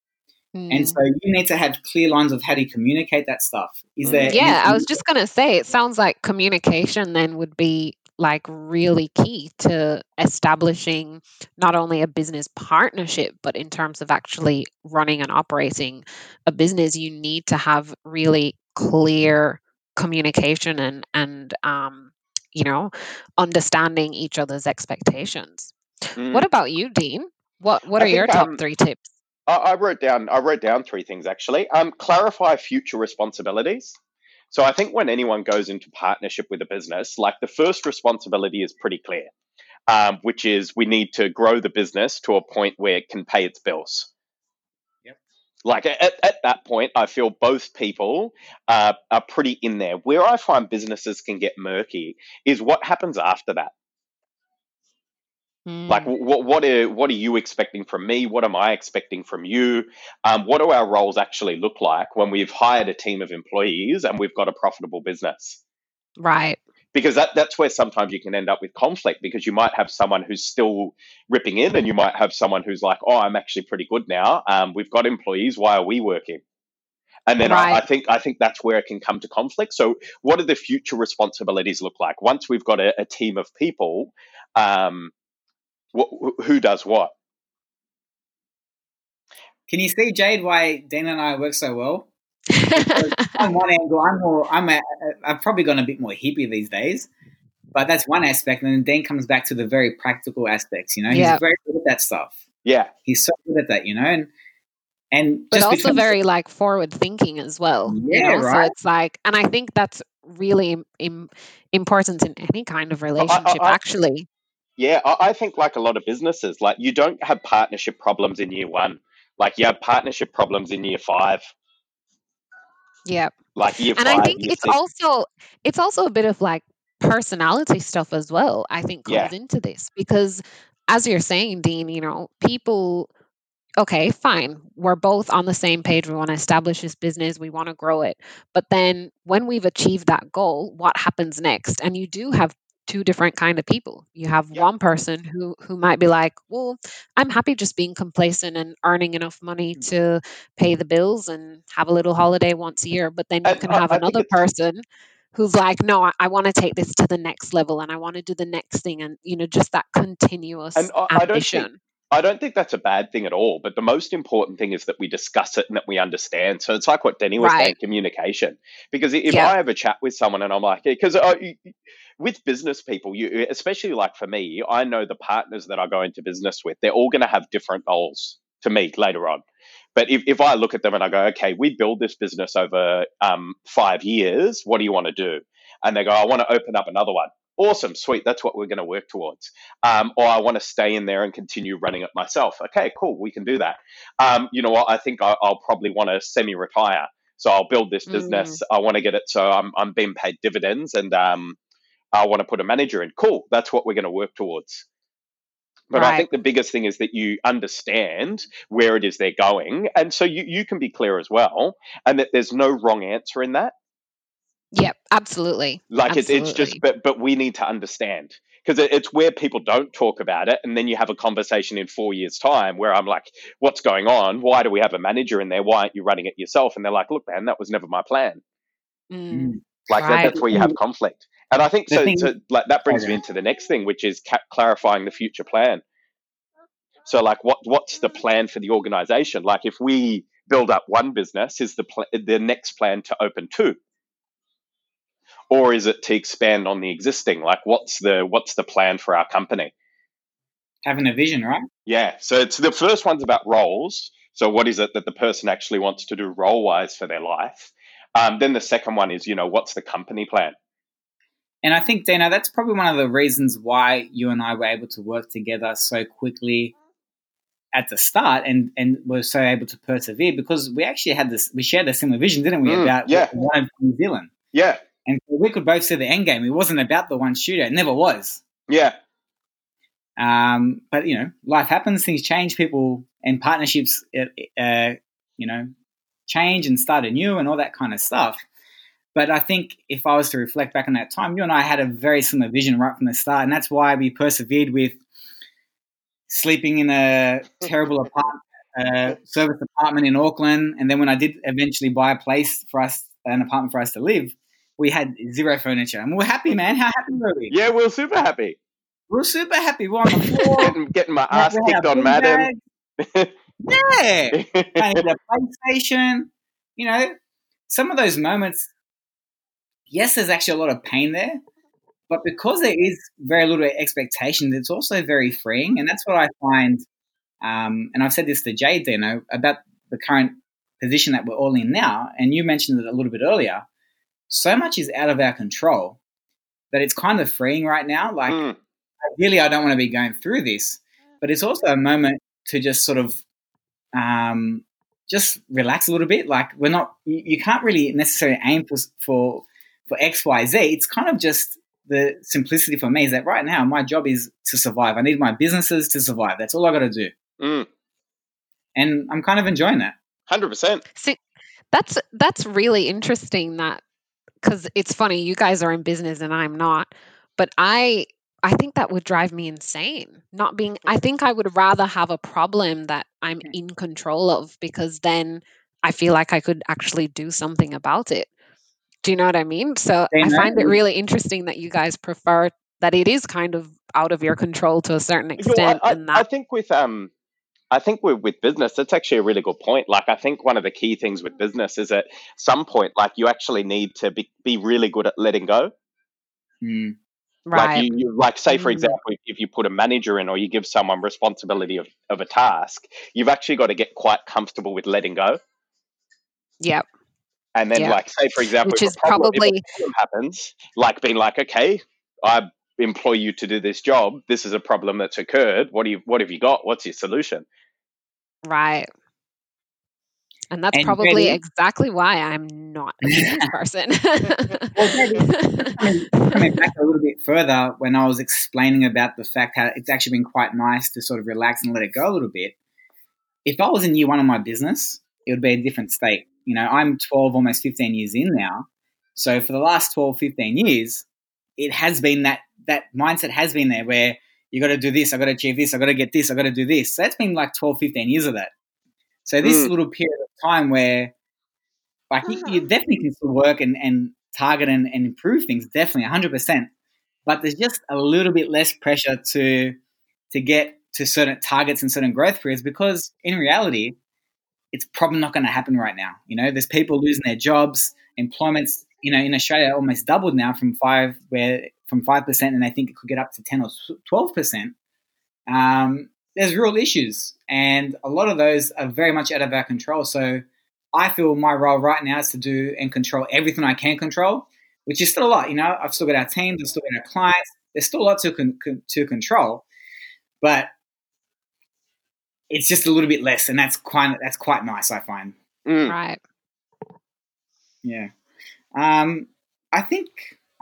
Mm. And so you need to have clear lines of how to communicate that stuff. Is there? Yeah, I was just going to say, it sounds like communication then would be like really key to establishing not only a business partnership, but in terms of actually running and operating a business, you need to have really clear communication and and um, you know understanding each other's expectations. Mm. What about you, Dean? What What are think, your top um, three tips? I, I, wrote down I wrote down three things actually. Um, clarify future responsibilities. So I think when anyone goes into partnership with a business, like the first responsibility is pretty clear, um, which is we need to grow the business to a point where it can pay its bills. Yep. Like at, at that point, I feel both people uh, are pretty in there. Where I find businesses can get murky is what happens after that. Mm. Like, what what are what are you expecting from me? What am I expecting from you? Um, what do our roles actually look like when we've hired a team of employees and we've got a profitable business? Right. Because that, that's where sometimes you can end up with conflict because you might have someone who's still ripping in and you might have someone who's like, oh, I'm actually pretty good now. Um, we've got employees. Why are we working? And then right. I, I, think I think that's where it can come to conflict. So, what do the future responsibilities look like once we've got a, a team of people? Um, who does what. Can you see, Jade, why Dean and I work so well? on one angle, I'm more, I'm a, I've probably gone a bit more hippie these days, but that's one aspect. And then Dean comes back to the very practical aspects. You know, he's very good at that stuff. Yeah, he's so good at that. You know, and and but also very like forward thinking as well. Yeah, you know? right. So it's like, and I think that's really Im- important in any kind of relationship. I, I, actually, yeah, I, I think like a lot of businesses, like you don't have partnership problems in year one. Like you have partnership problems in year five. Yeah. Like year and five. I think it's six. also it's also a bit of like personality stuff as well, I think comes yeah. into this. Because as you're saying, Dean, you know, people okay, fine. We're both on the same page. We want to establish this business. We want to grow it. But then when we've achieved that goal, what happens next? And you do have two different kind of people. You have yeah. one person who who might be like, "Well, I'm happy just being complacent and earning enough money mm. to pay the bills and have a little holiday once a year." But then you can have I another person who's like, "No, I, I want to take this to the next level and I want to do the next thing," and you know, just that continuous and I, ambition. I don't, think, I don't think that's a bad thing at all. But the most important thing is that we discuss it and that we understand. So it's like what Deni was right. saying, communication. Because if yeah. I have a chat with someone and I'm like, because uh, with business people, you especially like for me, I know the partners that I go into business with, they're all going to have different goals to meet later on. But if, if I look at them and I go, okay, we build this business over um, five years, what do you want to do? And they go, I want to open up another one. Awesome, sweet. That's what we're going to work towards. Um, or I want to stay in there and continue running it myself. Okay, cool. We can do that. Um, you know what? I think I, will probably want to semi retire. So I'll build this business. Mm. I want to get it so I'm, I'm being paid dividends and um, I want to put a manager in. Cool, that's what we're going to work towards. But right. I think the biggest thing is that you understand where it is they're going. And so you, you can be clear as well, and that there's no wrong answer in that. Yep, absolutely. Like absolutely. It's, it's just, but, but we need to understand because it's where people don't talk about it. And then you have a conversation in four years' time where I'm like, what's going on? Why do we have a manager in there? Why aren't you running it yourself? And they're like, look, man, that was never my plan. Mm. Like right. that, that's where you have conflict. And I think so, thing, so like that brings okay. me into the next thing, which is ca- clarifying the future plan. So, like, what what's the plan for the organization? Like, if we build up one business, is the pl- the next plan to open two, or is it to expand on the existing? Like, what's the what's the plan for our company? Having a vision, right? Yeah. So it's the first one's about roles. So, what is it that the person actually wants to do role wise for their life? Um, then the second one is, you know, what's the company plan? And I think, Dana, that's probably one of the reasons why you and I were able to work together so quickly at the start and, and were so able to persevere because we actually had this, we shared a similar vision, didn't we, mm, about yeah. what we wanted New Zealand. Yeah. And we could both see the end game. It wasn't about the one shooter. It never was. Yeah. Um, but, you know, life happens, things change, people and partnerships, uh, uh you know, change and start anew and all that kind of stuff. But I think if I was to reflect back on that time, you and I had a very similar vision right from the start. And that's why we persevered with sleeping in a terrible apartment, a service apartment in Auckland, and then when I did eventually buy a place for us, an apartment for us to live, we had zero furniture, and we we're happy, man. How happy were we? Yeah, we are super happy. We are super happy. We're on the floor, getting, getting my ass kicked on Madden. yeah, playing the PlayStation. You know, some of those moments. Yes, there's actually a lot of pain there, but because there is very little expectation, it's also very freeing, and that's what I find. Um, and I've said this to Jade, you know, about the current position that we're all in now. And you mentioned it a little bit earlier. So much is out of our control that it's kind of freeing right now. Like, mm. ideally, I don't want to be going through this, but it's also a moment to just sort of um, just relax a little bit. Like, we're not, you, you can't really necessarily aim for, for, for X, Y, Z. It's kind of just the simplicity for me is that right now my job is to survive. I need my businesses to survive. That's all I got to do. Mm. And I'm kind of enjoying that. Hundred percent. See, that's that's really interesting. That because it's funny, you guys are in business and I'm not, but I I think that would drive me insane. Not being, I think I would rather have a problem that I'm in control of because then I feel like I could actually do something about it. Do you know what I mean? So I find it really interesting that you guys prefer that it is kind of out of your control to a certain extent. I, I, and that I think with um, I think with, with business, that's actually a really good point. Like, I think one of the key things with business is at some point, like, you actually need to be, be really good at letting go. Mm. Right. Like you, you, like say for mm. example, if you put a manager in or you give someone responsibility of, of a task, you've actually got to get quite comfortable with letting go. Yep. And then, Yep. like, say for example, Which if is a problem, if a probably happens, like being like, okay, I employ you to do this job. This is a problem that's occurred. What do you? What have you got? What's your solution? Right. And that's And probably exactly why I'm not a business person. well, coming, coming back a little bit further, when I was explaining about the fact how it's actually been quite nice to sort of relax and let it go a little bit. If I was in year one of my business, it would be a different state. You know, I'm 12, almost 15 years in now. So for the last 12, 15 years, it has been that that mindset has been there where you got to do this, I got to achieve this, I got to get this, I got to do this. So that's been like 12, 15 years of that. So this Mm. little period of time where like you, you definitely can still work and, and target and, and improve things, definitely 100%. But there's just a little bit less pressure to to get to certain targets and certain growth periods because in reality, it's probably not going to happen right now. You know, there's people losing their jobs, employment's you know in Australia almost doubled now from five where from five percent, and they think it could get up to ten or twelve percent. Um, there's real issues, and a lot of those are very much out of our control. So I feel my role right now is to do and control everything I can control, which is still a lot. You know, I've still got our teams, I've still got our clients. There's still a lot to con- con- to control, but it's just a little bit less, and that's quite that's quite nice. I find. Mm. right. Yeah. Um, I think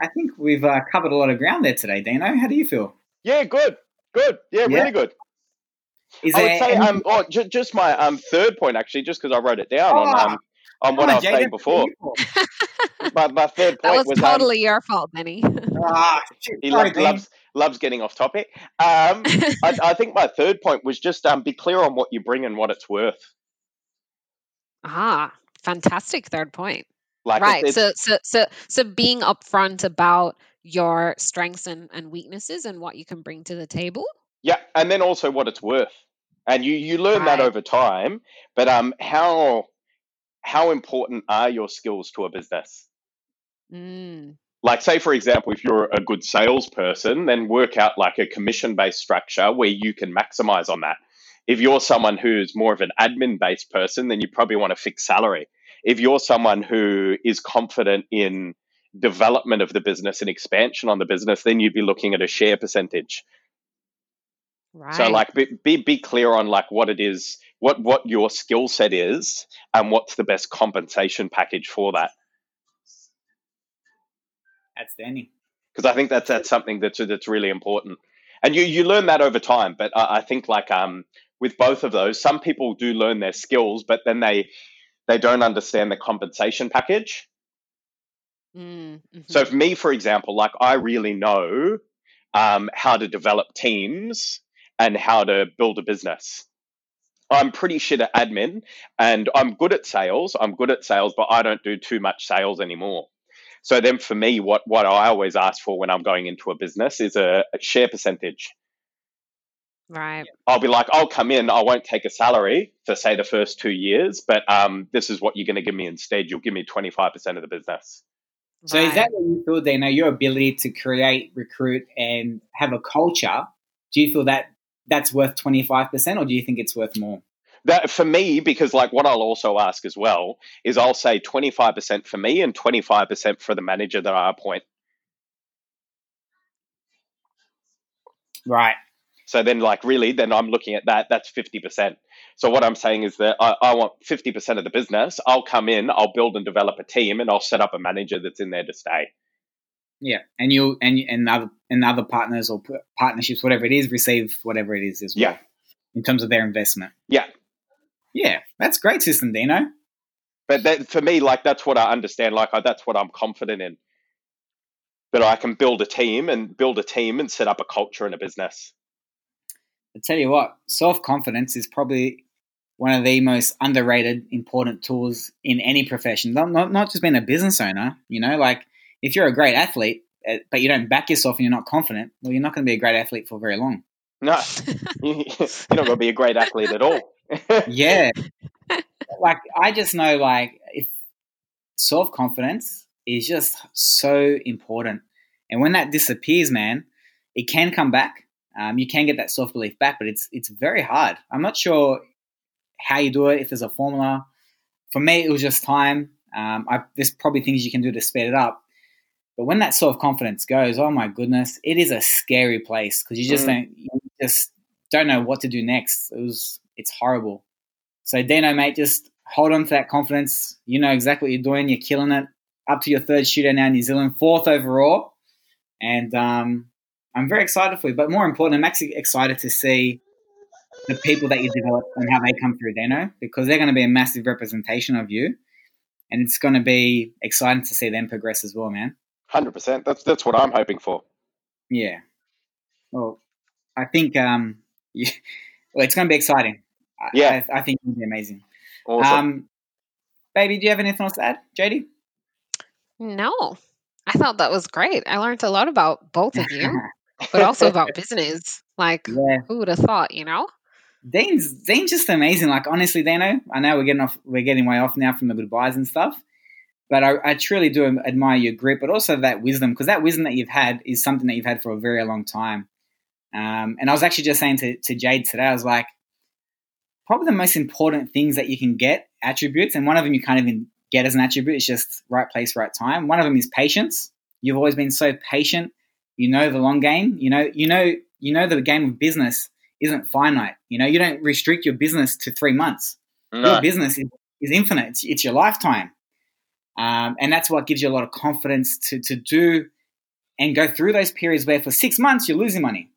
I think we've uh, covered a lot of ground there today, Dino. How do you feel? Yeah, good, good. Yeah, Yeah. really good. Is I would say, any- um, oh, ju- just my um third point actually, just because I wrote it down on Ah, um on what Come I was Jay, saying before. you're here for. My, my third That point was was, um, totally your fault, Benny. Ah, he sorry, loves, loves loves getting off topic. Um, I, I think my third point was just um, be clear on what you bring and what it's worth. ah, fantastic third point. Like right. so so so so being upfront about your strengths and, and weaknesses and what you can bring to the table. yeah, and then also what it's worth, and you you learn that over time. But um, how how important are your skills to a business? Mm, like say for example if you're a good salesperson then work out like a commission based structure where you can maximize on that if you're someone who's more of an admin based person then you probably want a fixed salary if you're someone who is confident in development of the business and expansion on the business then you'd be looking at a share percentage right. so like be, be be clear on like what it is what what your skill set is and what's the best compensation package for that Outstanding. because I think that's that's something that's that's really important, and you you learn that over time. But I, I think like um with both of those, some people do learn their skills, but then they they don't understand the compensation package. Mm, mhm. So for me, for example, like I really know um, how to develop teams and how to build a business. I'm pretty shit at admin and I'm good at sales. I'm good at sales, but I don't do too much sales anymore. So then for me, what, what I always ask for when I'm going into a business is a, a share percentage. Right. I'll be like, I'll come in, I won't take a salary for say the first two years, but um, this is what you're going to give me instead. You'll give me 25% of the business. So right. is that what you feel, Dana? Your ability to create, recruit, and have a culture? Do you feel that that's worth 25%, or do you think it's worth more? That for me, because like what I'll also ask as well is I'll say 25% for me and 25% for the manager that I appoint. Right. So then, like, really, then I'm looking at that. That's 50%. So what I'm saying is that I, I, want 50% of the business. I'll come in, I'll build and develop a team, and I'll set up a manager that's in there to stay. Yeah, and you and and other and other partners or partnerships, whatever it is, receive whatever it is as well. Yeah. In terms of their investment. Yeah. Yeah, that's great system, Dino. But that, for me, like that's what I understand. Like I, that's what I'm confident in. That I can build a team and build a team and set up a culture and a business. I tell you what, self confidence is probably one of the most underrated, important tools in any profession. Not, not, not just being a business owner, you know, like if you're a great athlete, eh, but you don't back yourself and you're not confident, well, you're not going to be a great athlete for very long. No, you're not going to be a great athlete at all. yeah. Like, I just know, like, if self confidence is just so important. And when that disappears, man, it can come back. Um, you can get that self belief back, but it's it's very hard. I'm not sure how you do it. If there's a formula, for me, it was just time. Um, I, there's probably things you can do to speed it up. But when that self confidence goes, oh my goodness, it is a scary place because you just mm. don't you just don't know what to do next. It was it's horrible. So Dino, mate, just hold on to that confidence. You know exactly what you're doing. You're killing it. Up to your third shooter now, New Zealand, fourth overall, and um, I'm very excited for you. But more important, I'm actually excited to see the people that you develop and how they come through Dano because they're going to be a massive representation of you, and it's going to be exciting to see them progress as well, man. Hundred percent. That's that's what I'm hoping for. Yeah. Well, I think um, yeah, well, it's going to be exciting. Yeah, I, I think it'll be amazing. Awesome. Um, baby, do you have anything else to add, JD? No, I thought that was great. I learned a lot about both of you. but also about business. Like, yeah. who would have thought? You know. Dean's Dean's just amazing. Like honestly, Dano, I know we're getting off, we're getting way off now from the goodbyes and stuff, but I, I truly do admire your grit, but also that wisdom because that wisdom that you've had is something that you've had for a very long time. Um, and I was actually just saying to, to Jade today, I was like, probably the most important things that you can get attributes, and one of them you can't even get as an attribute. It's just right place, right time. One of them is patience. You've always been so patient you know the long game. You know, you know, you know the game of business isn't finite. You know, you don't restrict your business to three months. No. Your business is, is infinite. It's, it's your lifetime, um, and that's what gives you a lot of confidence to to do and go through those periods where for six months you're losing money.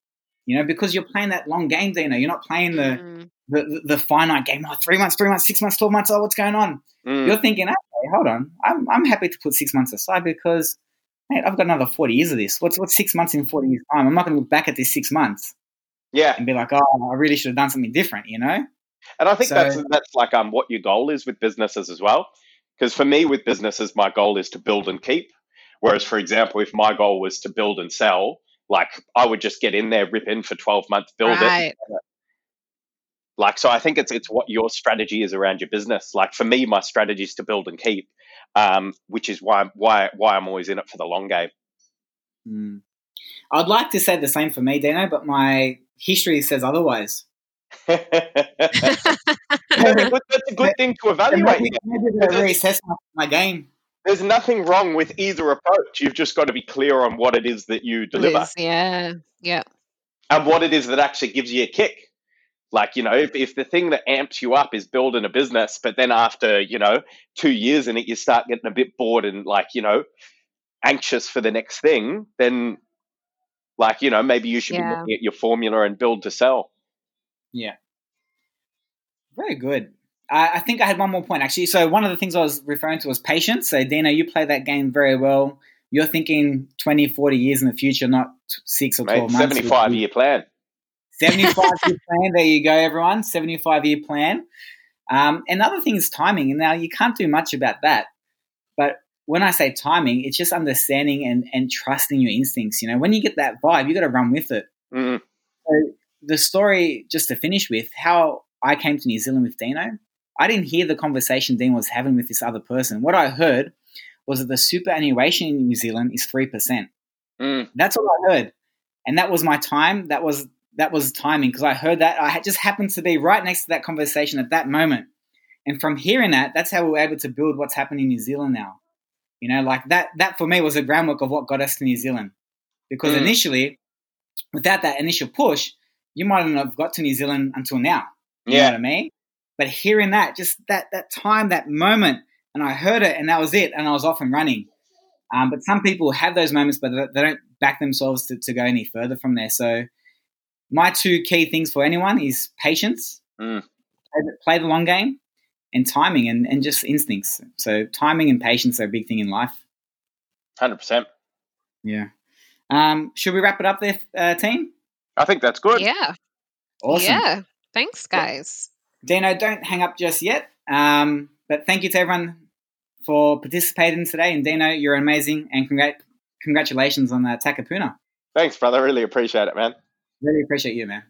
You know, because you're playing that long game. You know, you're not playing the mm. the, the, the, finite game. Oh, three months, three months, six months, twelve months. Oh, what's going on? Mm. You're thinking, okay, hold on. I'm I'm happy to put six months aside because mate, I've got another 40 years of this. What's, what's six months in 40 years' time? I'm not going to look back at this six months. Yeah. And be like, oh, I really should have done something different, you know? And I think so, that's, that's like um, what your goal is with businesses as well. Because for me, with businesses, my goal is to build and keep. Whereas, for example, if my goal was to build and sell, like I would just get in there, rip in for 12 months, build right. it. Like, so I think it's, it's what your strategy is around your business. Like for me, my strategy is to build and keep um, which is why why why I'm always in it for the long game. Mm. I'd like to say the same for me, Dino, but my history says otherwise. that's, a good, that's a good thing to evaluate. Maybe, maybe reassess my, my game. There's nothing wrong with either approach. You've just got to be clear on what it is that you deliver. yeah, yeah. And what it is that actually gives you a kick. Like, you know, if, if the thing that amps you up is building a business, but then after, you know, two years in it, you start getting a bit bored and like, you know, anxious for the next thing, then like, you know, maybe you should yeah. be looking at your formula and build to sell. Yeah. Very good. I, I think I had one more point actually. So one of the things I was referring to was patience. So Dino, you play that game very well. You're thinking 20, 40 years in the future, not six or 12 Mate, months. 75 year plan. 75 year plan. There you go, everyone. 75 year plan. Um, another thing is timing. And now you can't do much about that. But when I say timing, it's just understanding and, and trusting your instincts. You know, when you get that vibe, you got to run with it. Mm. So the story, just to finish with, how I came to New Zealand with Dino, I didn't hear the conversation Dean was having with this other person. What I heard was that the superannuation in New Zealand is three percent. Mm. That's all I heard, and that was my time. That was that was timing because I heard that I just happened to be right next to that conversation at that moment, and from hearing that, that's how we were able to build what's happening in New Zealand now. You know, like that. That for me was the groundwork of what got us to New Zealand, because Mm. initially, without that initial push, you might not have got to New Zealand until now. You know Yeah. what I mean? But hearing that, just that that time, that moment, and I heard it, and that was it, and I was off and running. Um, but some people have those moments, but they- they don't back themselves to, to go any further from there. So, my two key things for anyone is patience, Mm. play, the, play the long game, and timing, and, and just instincts. So, timing and patience are a big thing in life. Hundred percent. Yeah. Um, should we wrap it up there, uh, team? I think that's good. Yeah. Awesome. Yeah. Thanks, guys. Dino, don't hang up just yet. Um, but thank you to everyone for participating today. And Dino, you're amazing. And congrat- congratulations on uh, Takapuna. Thanks, brother. Really appreciate it, man. Really appreciate you, man.